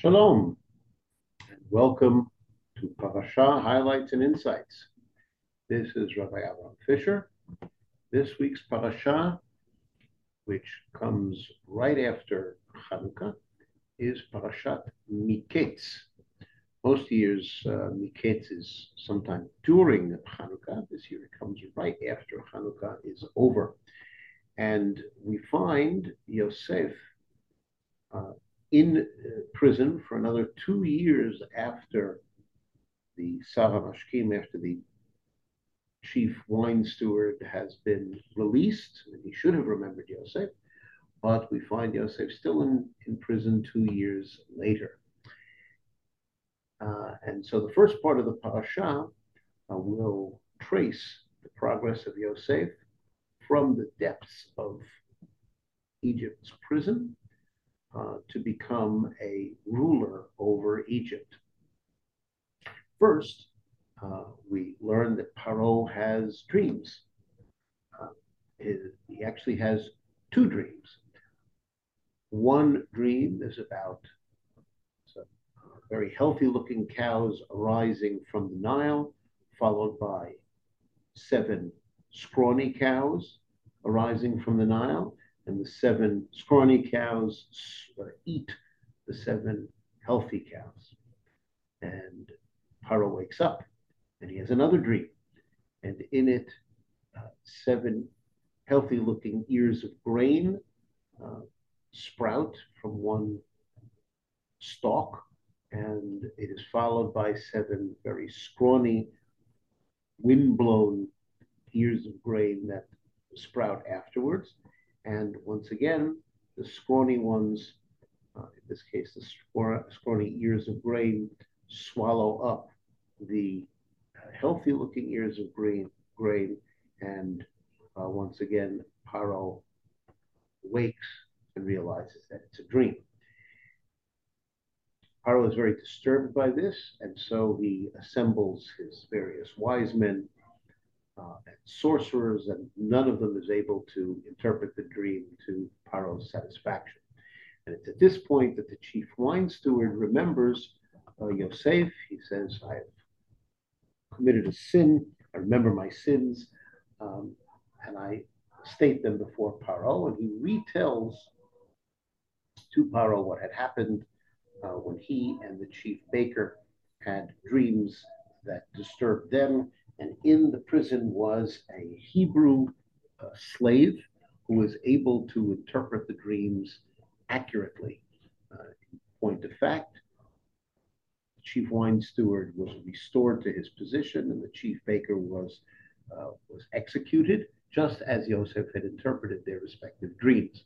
Shalom, and welcome to Parashah Highlights and Insights. This is Rabbi Abraham Fischer. This week's Parashah, which comes right after Hanukkah, is Parashat Miketz. Most years, uh, Miketz is sometime during Hanukkah. This year it comes right after Hanukkah is over. And we find Yosef uh, in uh, prison for another two years after the Sar HaMashkim, after the chief wine steward has been released. He should have remembered Yosef, but we find Yosef still in, in prison two years later. Uh, and so the first part of the parasha uh, will trace the progress of Yosef from the depths of Egypt's prison to become a ruler over Egypt. First, uh, we learn that Paro has dreams. Uh, he actually has two dreams. One dream is about some very healthy looking cows arising from the Nile, followed by seven scrawny cows arising from the Nile, and the seven scrawny cows eat the seven healthy cows. And Paro wakes up and he has another dream. And in it, uh, seven healthy looking ears of grain uh, sprout from one stalk. And it is followed by seven very scrawny, wind-blown ears of grain that sprout afterwards. And once again, the scrawny ones, uh, in this case, the scrawny ears of grain, swallow up the uh, healthy looking ears of grain, grain and uh, once again, Paro wakes and realizes that it's a dream. Paro is very disturbed by this, and so he assembles his various wise men and sorcerers, and none of them is able to interpret the dream to Paro's satisfaction. And it's at this point that the chief wine steward remembers uh, Yosef. He says, I have committed a sin. I remember my sins, um, and I state them before Paro. And he retells to Paro what had happened uh, when he and the chief baker had dreams that disturbed them and in the prison was a Hebrew uh, slave who was able to interpret the dreams accurately. Uh, point of fact, the chief wine steward was restored to his position, and the chief baker was uh, was executed, just as Yosef had interpreted their respective dreams.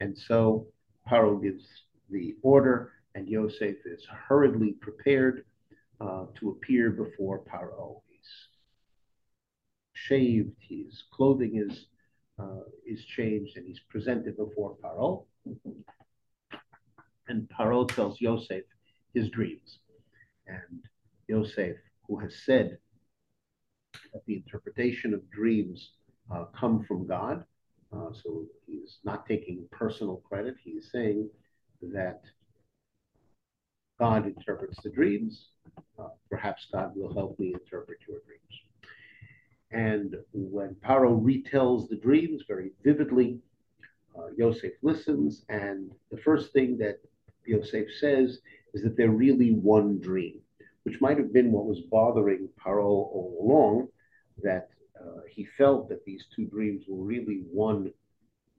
And so Paro gives the order, and Yosef is hurriedly prepared uh, to appear before Paro shaved, his clothing is uh, is changed, and he's presented before Paro. And Paro tells Yosef his dreams. And Yosef, who has said that the interpretation of dreams uh, come from God, uh, so he's not taking personal credit. He's saying that God interprets the dreams. Uh, perhaps God will help me interpret your dreams. And when Paro retells the dreams very vividly, uh, Yosef listens, and the first thing that Yosef says is that they're really one dream, which might have been what was bothering Paro all along, that uh, he felt that these two dreams were really one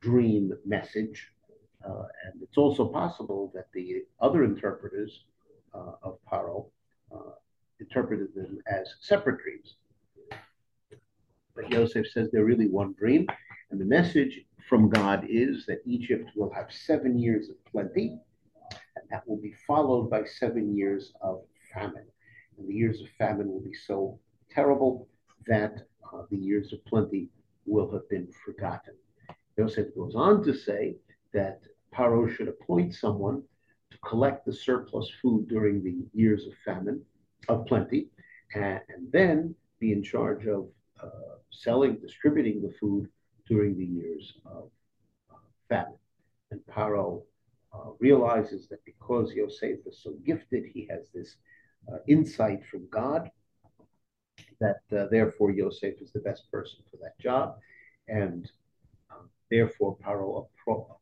dream message. Uh, and it's also possible that the other interpreters uh, of Paro uh, interpreted them as separate dreams. But Yosef says they're really one dream. And the message from God is that Egypt will have seven years of plenty, and that will be followed by seven years of famine. And the years of famine will be so terrible that uh, the years of plenty will have been forgotten. Yosef goes on to say that Paro should appoint someone to collect the surplus food during the years of famine, of plenty, and, and then be in charge of uh, selling, distributing the food during the years of uh, famine. And Paro uh, realizes that because Yosef is so gifted, he has this uh, insight from God, that uh, therefore Yosef is the best person for that job. And um, therefore, Paro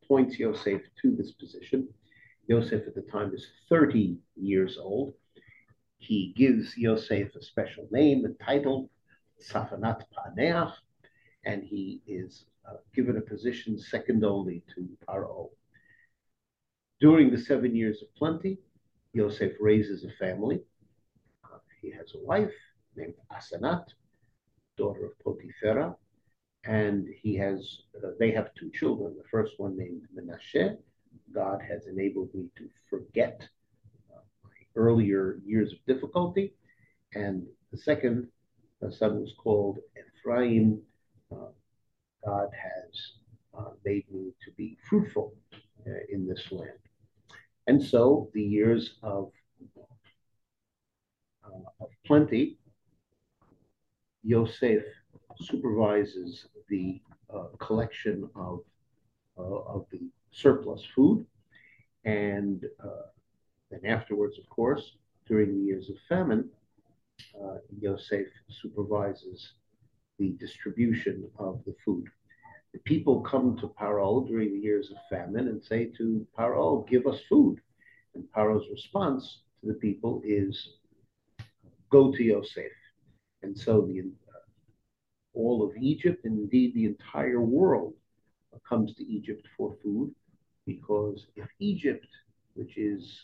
appoints Yosef to this position. Yosef at the time is 30 years old. He gives Yosef a special name a title, Safanat Paneach, and he is uh, given a position second only to Paro. During the seven years of plenty, Yosef raises a family. Uh, he has a wife named Asenat, daughter of Potiphera, and he has uh, they have two children. The first one named Menashe. God has enabled me to forget uh, my earlier years of difficulty, and the second son was called Ephraim. Uh, God has uh, made me to be fruitful uh, in this land. And so the years of, uh, of plenty, Yosef supervises the collection of, of the surplus food. And then afterwards, of course, during the years of famine, uh, Yosef supervises the distribution of the food the people come to Paro during the years of famine and say to Paro, give us food. And Paro's response to the people is, go to Yosef. And so the, uh, all of Egypt, and indeed the entire world, uh, comes to Egypt for food, because if Egypt, which is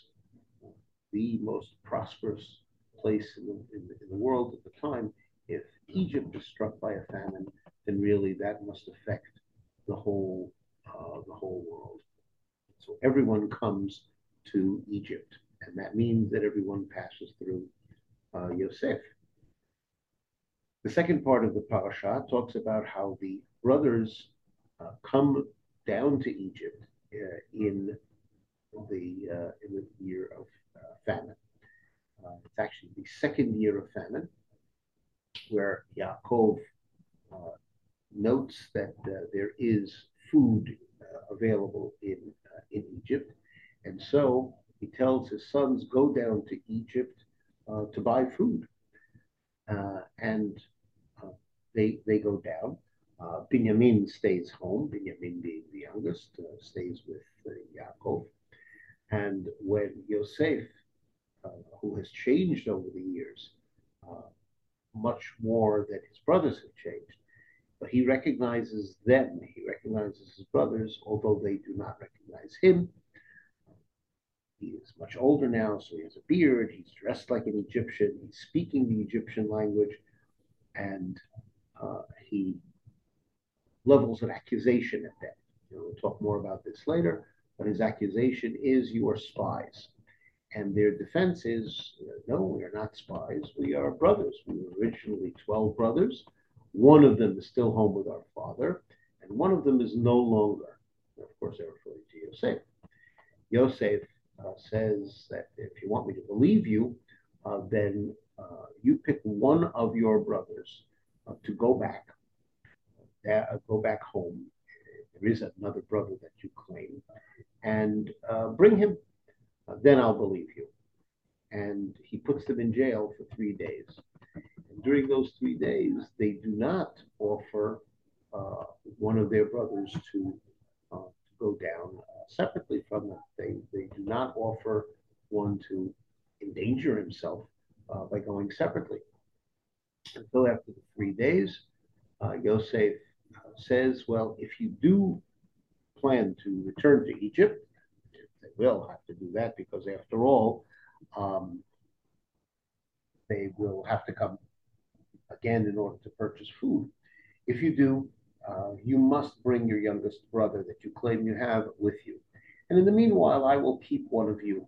the most prosperous place in the, in the, in the world at the time, if Egypt is struck by a famine, then really that must affect the whole uh, the whole world. So everyone comes to Egypt, and that means that everyone passes through uh, Yosef. The second part of the parasha talks about how the brothers uh, come down to Egypt uh, in the uh, in the year of uh, it's actually the second year of famine, where Yaakov notes that uh, there is food uh, available in, uh, in Egypt. And so he tells his sons, go down to Egypt to buy food. and they, they go down. Uh, Binyamin stays home. Binyamin being the youngest, uh, stays with uh, Yaakov. And when Yosef, who has changed over the years, much more than his brothers have changed, but he recognizes them. He recognizes his brothers, although they do not recognize him. He is much older now, so he has a beard. He's dressed like an Egyptian. He's speaking the Egyptian language, and uh, he levels an accusation at them. You know, we'll talk more about this later, but his accusation is you are spies. And their defense is no, we are not spies. We are brothers. We were originally 12 brothers. One of them is still home with our father, and one of them is no longer. Of course, they're referring to Yosef. Yosef uh, says that if you want me to believe you, uh, then uh, you pick one of your brothers uh, to go back, uh, go back home. There is another brother that you claim, and uh, bring him. Then I'll believe you. And he puts them in jail for three days And during those three days, they do not offer uh, one of their brothers to, uh, to go down uh, separately from them. They, they do not offer one to endanger himself uh, by going separately. Until after the three days, uh, Yosef uh, says, Well, if you do plan to return to Egypt, they will have to do that because, after all, um, they will have to come again in order to purchase food. If you do, uh, you must bring your youngest brother that you claim you have with you. And in the meanwhile, I will keep one of you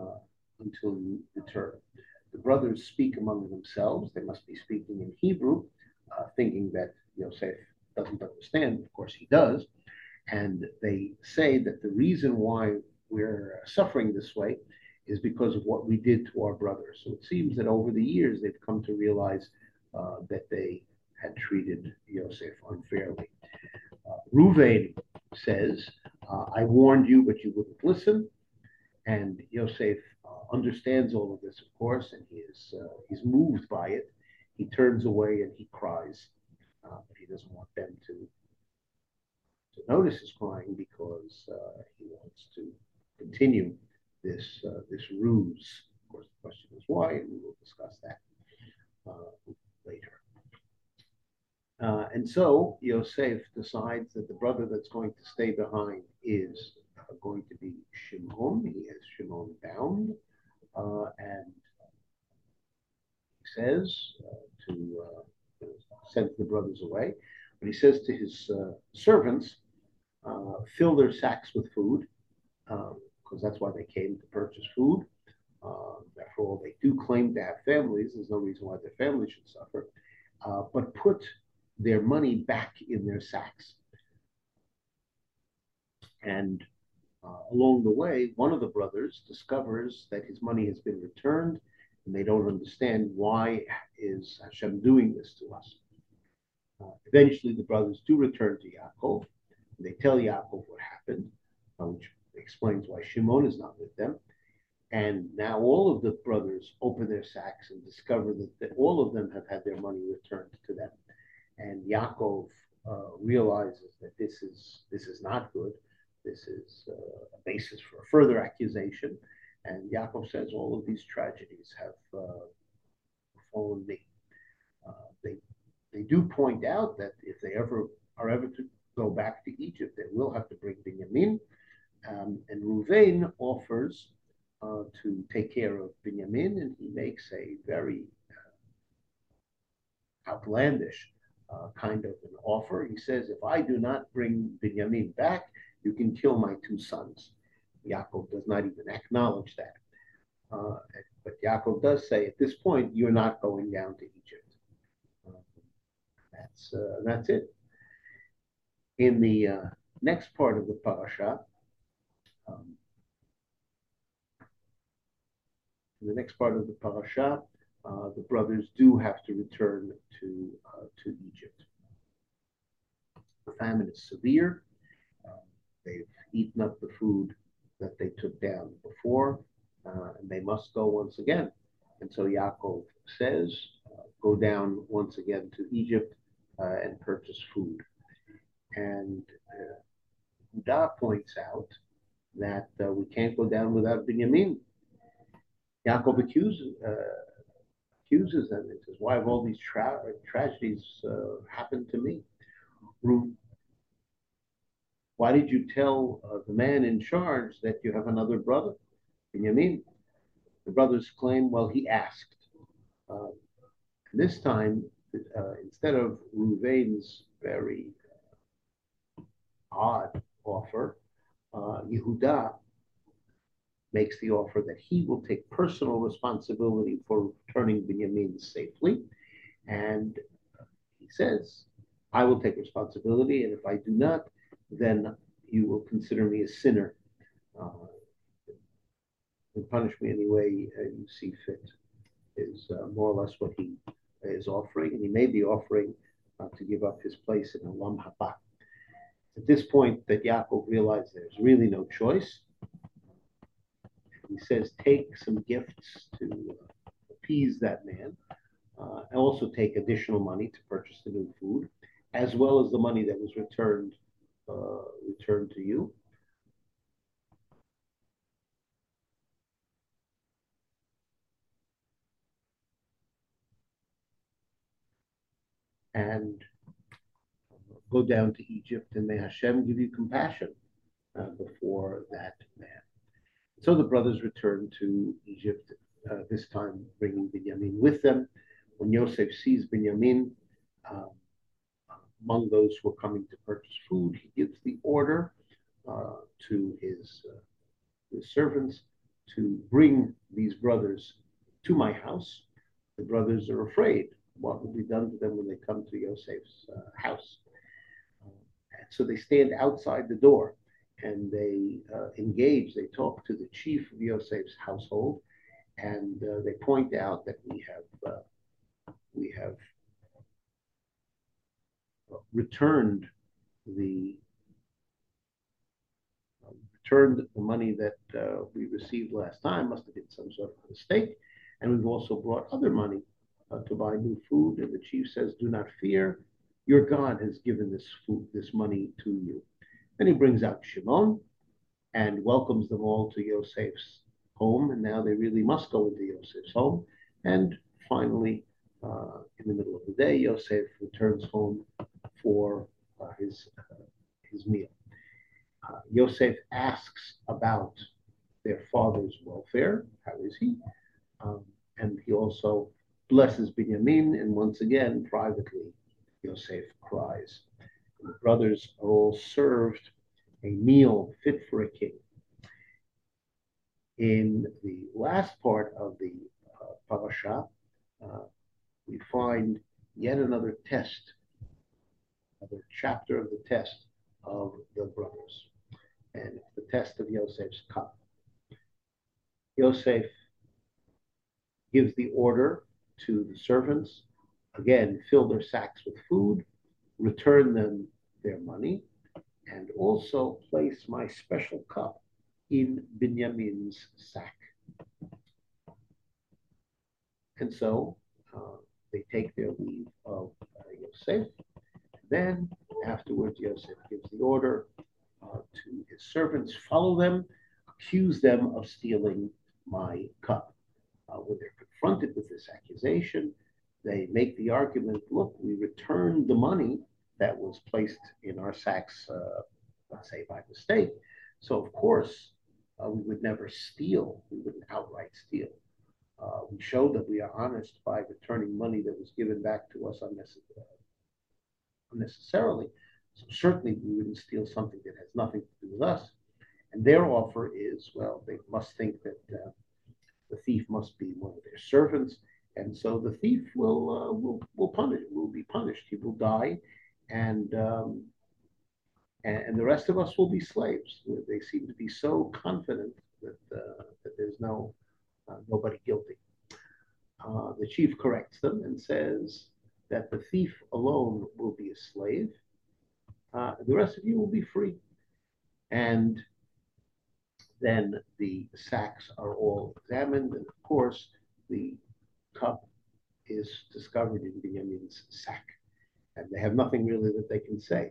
uh, until you return. The brothers speak among themselves. They must be speaking in Hebrew, uh, thinking that Yosef doesn't understand. Of course, he does. And they say that the reason why we're suffering this way is because of what we did to our brothers. So it seems that over the years, they've come to realize uh, that they had treated Yosef unfairly. Uh, Ruvain says, uh, I warned you, but you wouldn't listen. And Yosef uh, understands all of this, of course, and he is uh, he's moved by it. He turns away and he cries. Uh, but he doesn't want them to to notice his crying because uh, he wants to continue this uh, this ruse. Of course, the question is why, and we will discuss that uh, later. Uh, and so Yosef decides that the brother that's going to stay behind is uh, going to be Shimon. He has Shimon bound, uh, and he says uh, to send the brothers away. But he says to his servants, fill their sacks with food, because that's why they came to purchase food. after all, they do claim to have families. There's no reason why their families should suffer. but put their money back in their sacks. And uh, along the way, one of the brothers discovers that his money has been returned, and they don't understand why is Hashem doing this to us. Uh, eventually, the brothers do return to Yaakov. They tell Yaakov what happened, uh, which explains why Shimon is not with them. And now all of the brothers open their sacks and discover that, that all of them have had their money returned to them and Yaakov uh, realizes that this is this is not good. This is uh, a basis for a further accusation. And Yaakov says all of these tragedies have uh, me. Uh, they they do point out that if they ever are ever to go back to Egypt, they will have to bring Binyamin. Um, and Ruvain offers uh, to take care of Binyamin, and he makes a very uh, outlandish uh, kind of an offer. He says, if I do not bring Binyamin back, you can kill my two sons. Yaakov does not even acknowledge that. Uh, but Yaakov does say, at this point, you're not going down to Egypt. Uh, that's, uh, that's it. In the next part of the parasha, um, in the next part of the parasha, uh, the brothers do have to return to, uh, to Egypt. The famine is severe. Uh, they've eaten up the food that they took down before, uh, and they must go once again. And so Yaakov says, uh, go down once again to Egypt and purchase food. And Huda points out that we can't go down without Binyamin. Yaakov accuses, accuses them and says, Why have all these tra- tragedies uh, happened to me? Why did you tell uh, the man in charge that you have another brother? Benjamin? The brothers claim, Well, he asked. Uh, this time, uh, instead of Ruvain's very odd offer, uh, Yehuda makes the offer that he will take personal responsibility for returning Benjamin safely. And he says, I will take responsibility, and if I do not, then you will consider me a sinner uh, and punish me any way uh, you see fit, is uh, more or less what he is offering. And he may be offering uh, to give up his place in Olam Haba. At this point, that Yaakov realized there's really no choice he says, take some gifts to uh, appease that man, uh, and also take additional money to purchase the new food, as well as the money that was returned uh, returned to you. And go down to Egypt, and may Hashem give you compassion uh, before that man. So the brothers returned to Egypt, uh, this time bringing Binyamin with them. When Yosef sees Binyamin, uh, among those who are coming to purchase food, he gives the order uh, to his, uh, his servants to bring these brothers to my house. The brothers are afraid what will be done to them when they come to Yosef's uh, house. Uh, so they stand outside the door and they uh, engage, they talk to the chief of Yosef's household, and uh, they point out that we have uh, we have returned the returned the money that uh, we received last time. Must have been some sort of mistake. And we've also brought other money uh, to buy new food. And the chief says, Do not fear. Your God has given this food, this money to you. Then he brings out Shimon and welcomes them all to Yosef's home. And now they really must go into Yosef's home. And finally, uh, in the middle of the day, Yosef returns home for uh, his, uh, his meal. Uh, Yosef asks about their father's welfare. How is he? Um, and he also blesses Binyamin, and once again, privately, Yosef cries. The brothers are all served a meal fit for a king. In the last part of the uh, parasha, uh, we find yet another test, another chapter of the test of the brothers. And the test of Yosef's cup. Yosef gives the order to the servants again, fill their sacks with food, return them their money, and also place my special cup in Binyamin's sack. And so uh, they take their leave of uh, Yosef. Then afterwards, Yosef gives the order uh, to his servants, follow them, accuse them of stealing my cup. Uh, when they're confronted with this accusation, they make the argument, look, we returned the money that was placed in our sacks, uh, let's say by mistake. So of course, uh, we would never steal. We wouldn't outright steal. Uh, we showed that we are honest by returning money that was given back to us unnecessarily. So certainly we wouldn't steal something that has nothing to do with us. And their offer is, well, they must think that uh, the thief must be one of their servants, and so the thief will uh, will will punish will be punished. He will die, and um, and, the rest of us will be slaves. They seem to be so confident that uh, that there's no uh, nobody guilty. Uh, the chief corrects them and says that the thief alone will be a slave. Uh, the rest of you will be free, and then the sacks are all examined, and of course the cup is discovered in Benjamin's sack, and they have nothing really that they can say.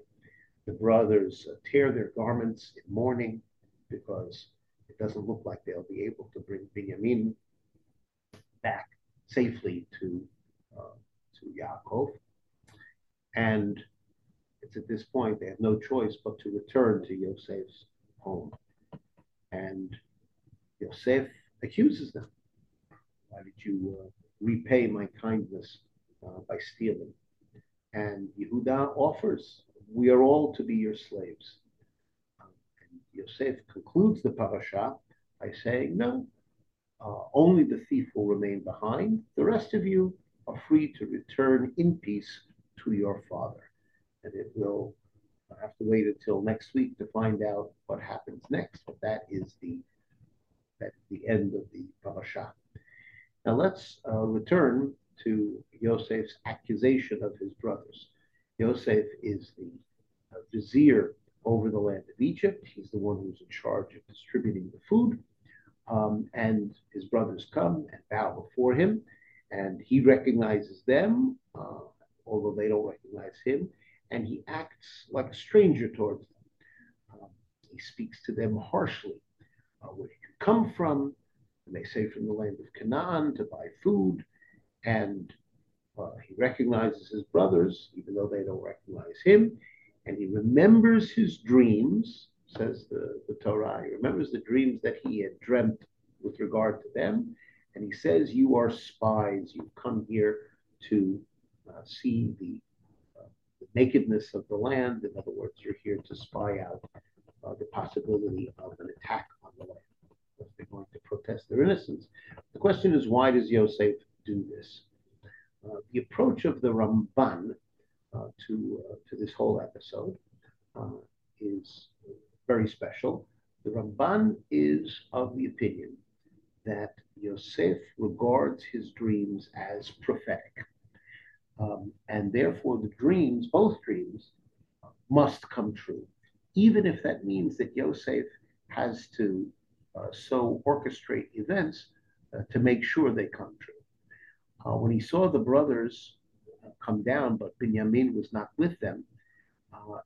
The brothers uh, tear their garments in mourning because it doesn't look like they'll be able to bring Benjamin back safely to uh, to Yaakov. And it's at this point they have no choice but to return to Yosef's home. And Yosef accuses them. Why did you uh, repay my kindness uh, by stealing. And Yehuda offers, we are all to be your slaves. And Yosef concludes the parasha by saying, no, uh, only the thief will remain behind. The rest of you are free to return in peace to your father. And it will have to wait until next week to find out what happens next. But that is the that is the end of the parasha. Now let's uh, return to Yosef's accusation of his brothers. Yosef is the uh, vizier over the land of Egypt. He's the one who's in charge of distributing the food. Um, and his brothers come and bow before him, and he recognizes them, uh, although they don't recognize him, and he acts like a stranger towards them. Um, he speaks to them harshly. Uh, where you come from? And they say from the land of Canaan to buy food. And uh, he recognizes his brothers, even though they don't recognize him. And he remembers his dreams, says the, the Torah. He remembers the dreams that he had dreamt with regard to them. And he says, You are spies. You've come here to uh, see the, uh, the, nakedness of the land. In other words, you're here to spy out uh, the possibility of an attack on the land they're protest their innocence. The question is, why does Yosef do this? Uh, the approach of the Ramban uh, to, uh, to this whole episode uh, is very special. The Ramban is of the opinion that Yosef regards his dreams as prophetic. Um, and therefore, the dreams, both dreams, must come true, even if that means that Yosef has to so orchestrate events uh, to make sure they come true. Uh, when he saw the brothers come down, but Binyamin was not with them, uh,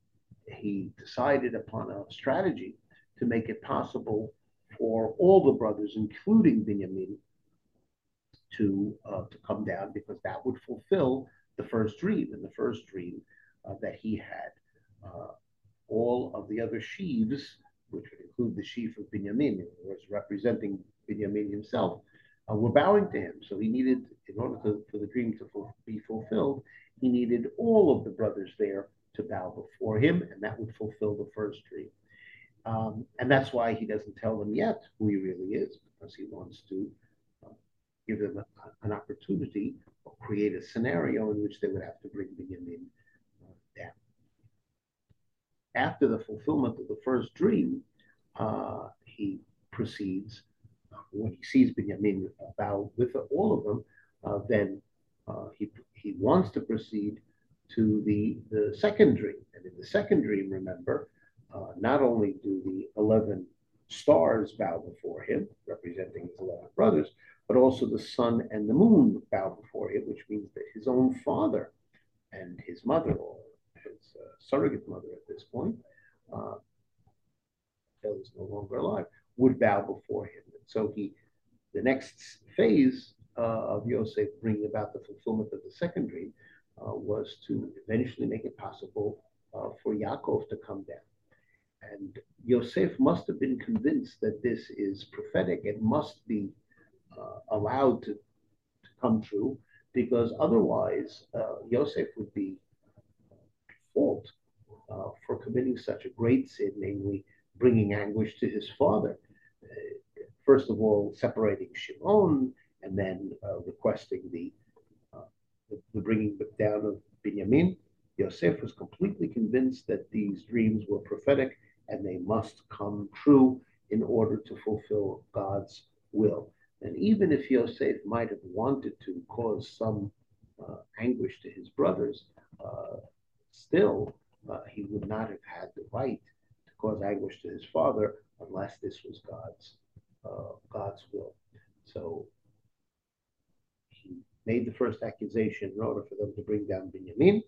he decided upon a strategy to make it possible for all the brothers, including Binyamin, to uh, to come down because that would fulfill the first dream. And the first dream uh, that he had, uh, all of the other sheaves, which would include the sheaf of Binyamin, who was representing Binyamin himself, uh, were bowing to him. So he needed, in order to, for the dream to be fulfilled, he needed all of the brothers there to bow before him, and that would fulfill the first dream. Um, and that's why he doesn't tell them yet who he really is, because he wants to uh, give them a, an opportunity or create a scenario in which they would have to bring Binyamin. After the fulfillment of the first dream, uh, he proceeds when he sees Binyamin bow with all of them, uh, then uh, he, he wants to proceed to the, the second dream. And in the second dream, remember, uh, not only do the 11 stars bow before him, representing his 11 brothers, but also the sun and the moon bow before him, which means that his own father and his mother, or his uh, surrogate mother at this point, uh, is no longer alive, would bow before him. And So he, the next phase uh, of Yosef bringing about the fulfillment of the second dream uh, was to eventually make it possible uh, for Yaakov to come down. And Yosef must have been convinced that this is prophetic. It must be uh, allowed to, to come true because otherwise uh, Yosef would be fault uh, for committing such a great sin, namely bringing anguish to his father first of all separating Shimon and then uh, requesting the, uh, the, the bringing down of Binyamin. Yosef was completely convinced that these dreams were prophetic and they must come true in order to fulfill God's will. And even if Yosef might have wanted to cause some uh, anguish to his brothers, uh, still uh, he would not have had the right to cause anguish to his father unless this was God's uh, God's will. So he made the first accusation in order for them to bring down Binyamin,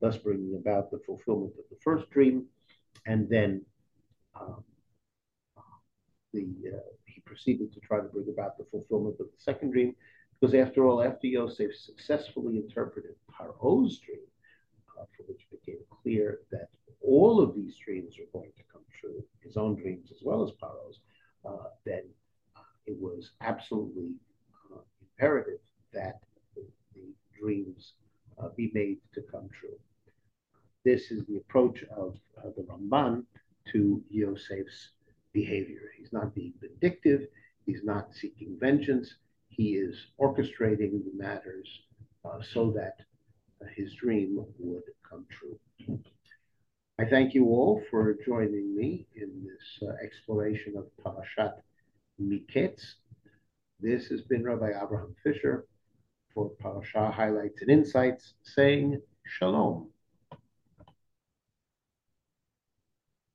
thus bringing about the fulfillment of the first dream. And then um, the uh, he proceeded to try to bring about the fulfillment of the second dream, because after all, after Yosef successfully interpreted Paro's dream, uh, for which became clear that all of these dreams are going to come true, his own dreams as well as Paro's, uh, then it was absolutely uh, imperative that the, dreams uh, be made to come true. This is the approach of uh, the Ramban to Yosef's behavior. He's not being vindictive, he's not seeking vengeance, he is orchestrating the matters uh, so that uh, his dream would come true. I thank you all for joining me in this uh, exploration of Parashat Miketz. This has been Rabbi Abraham Fischer for Parashah Highlights and Insights saying Shalom.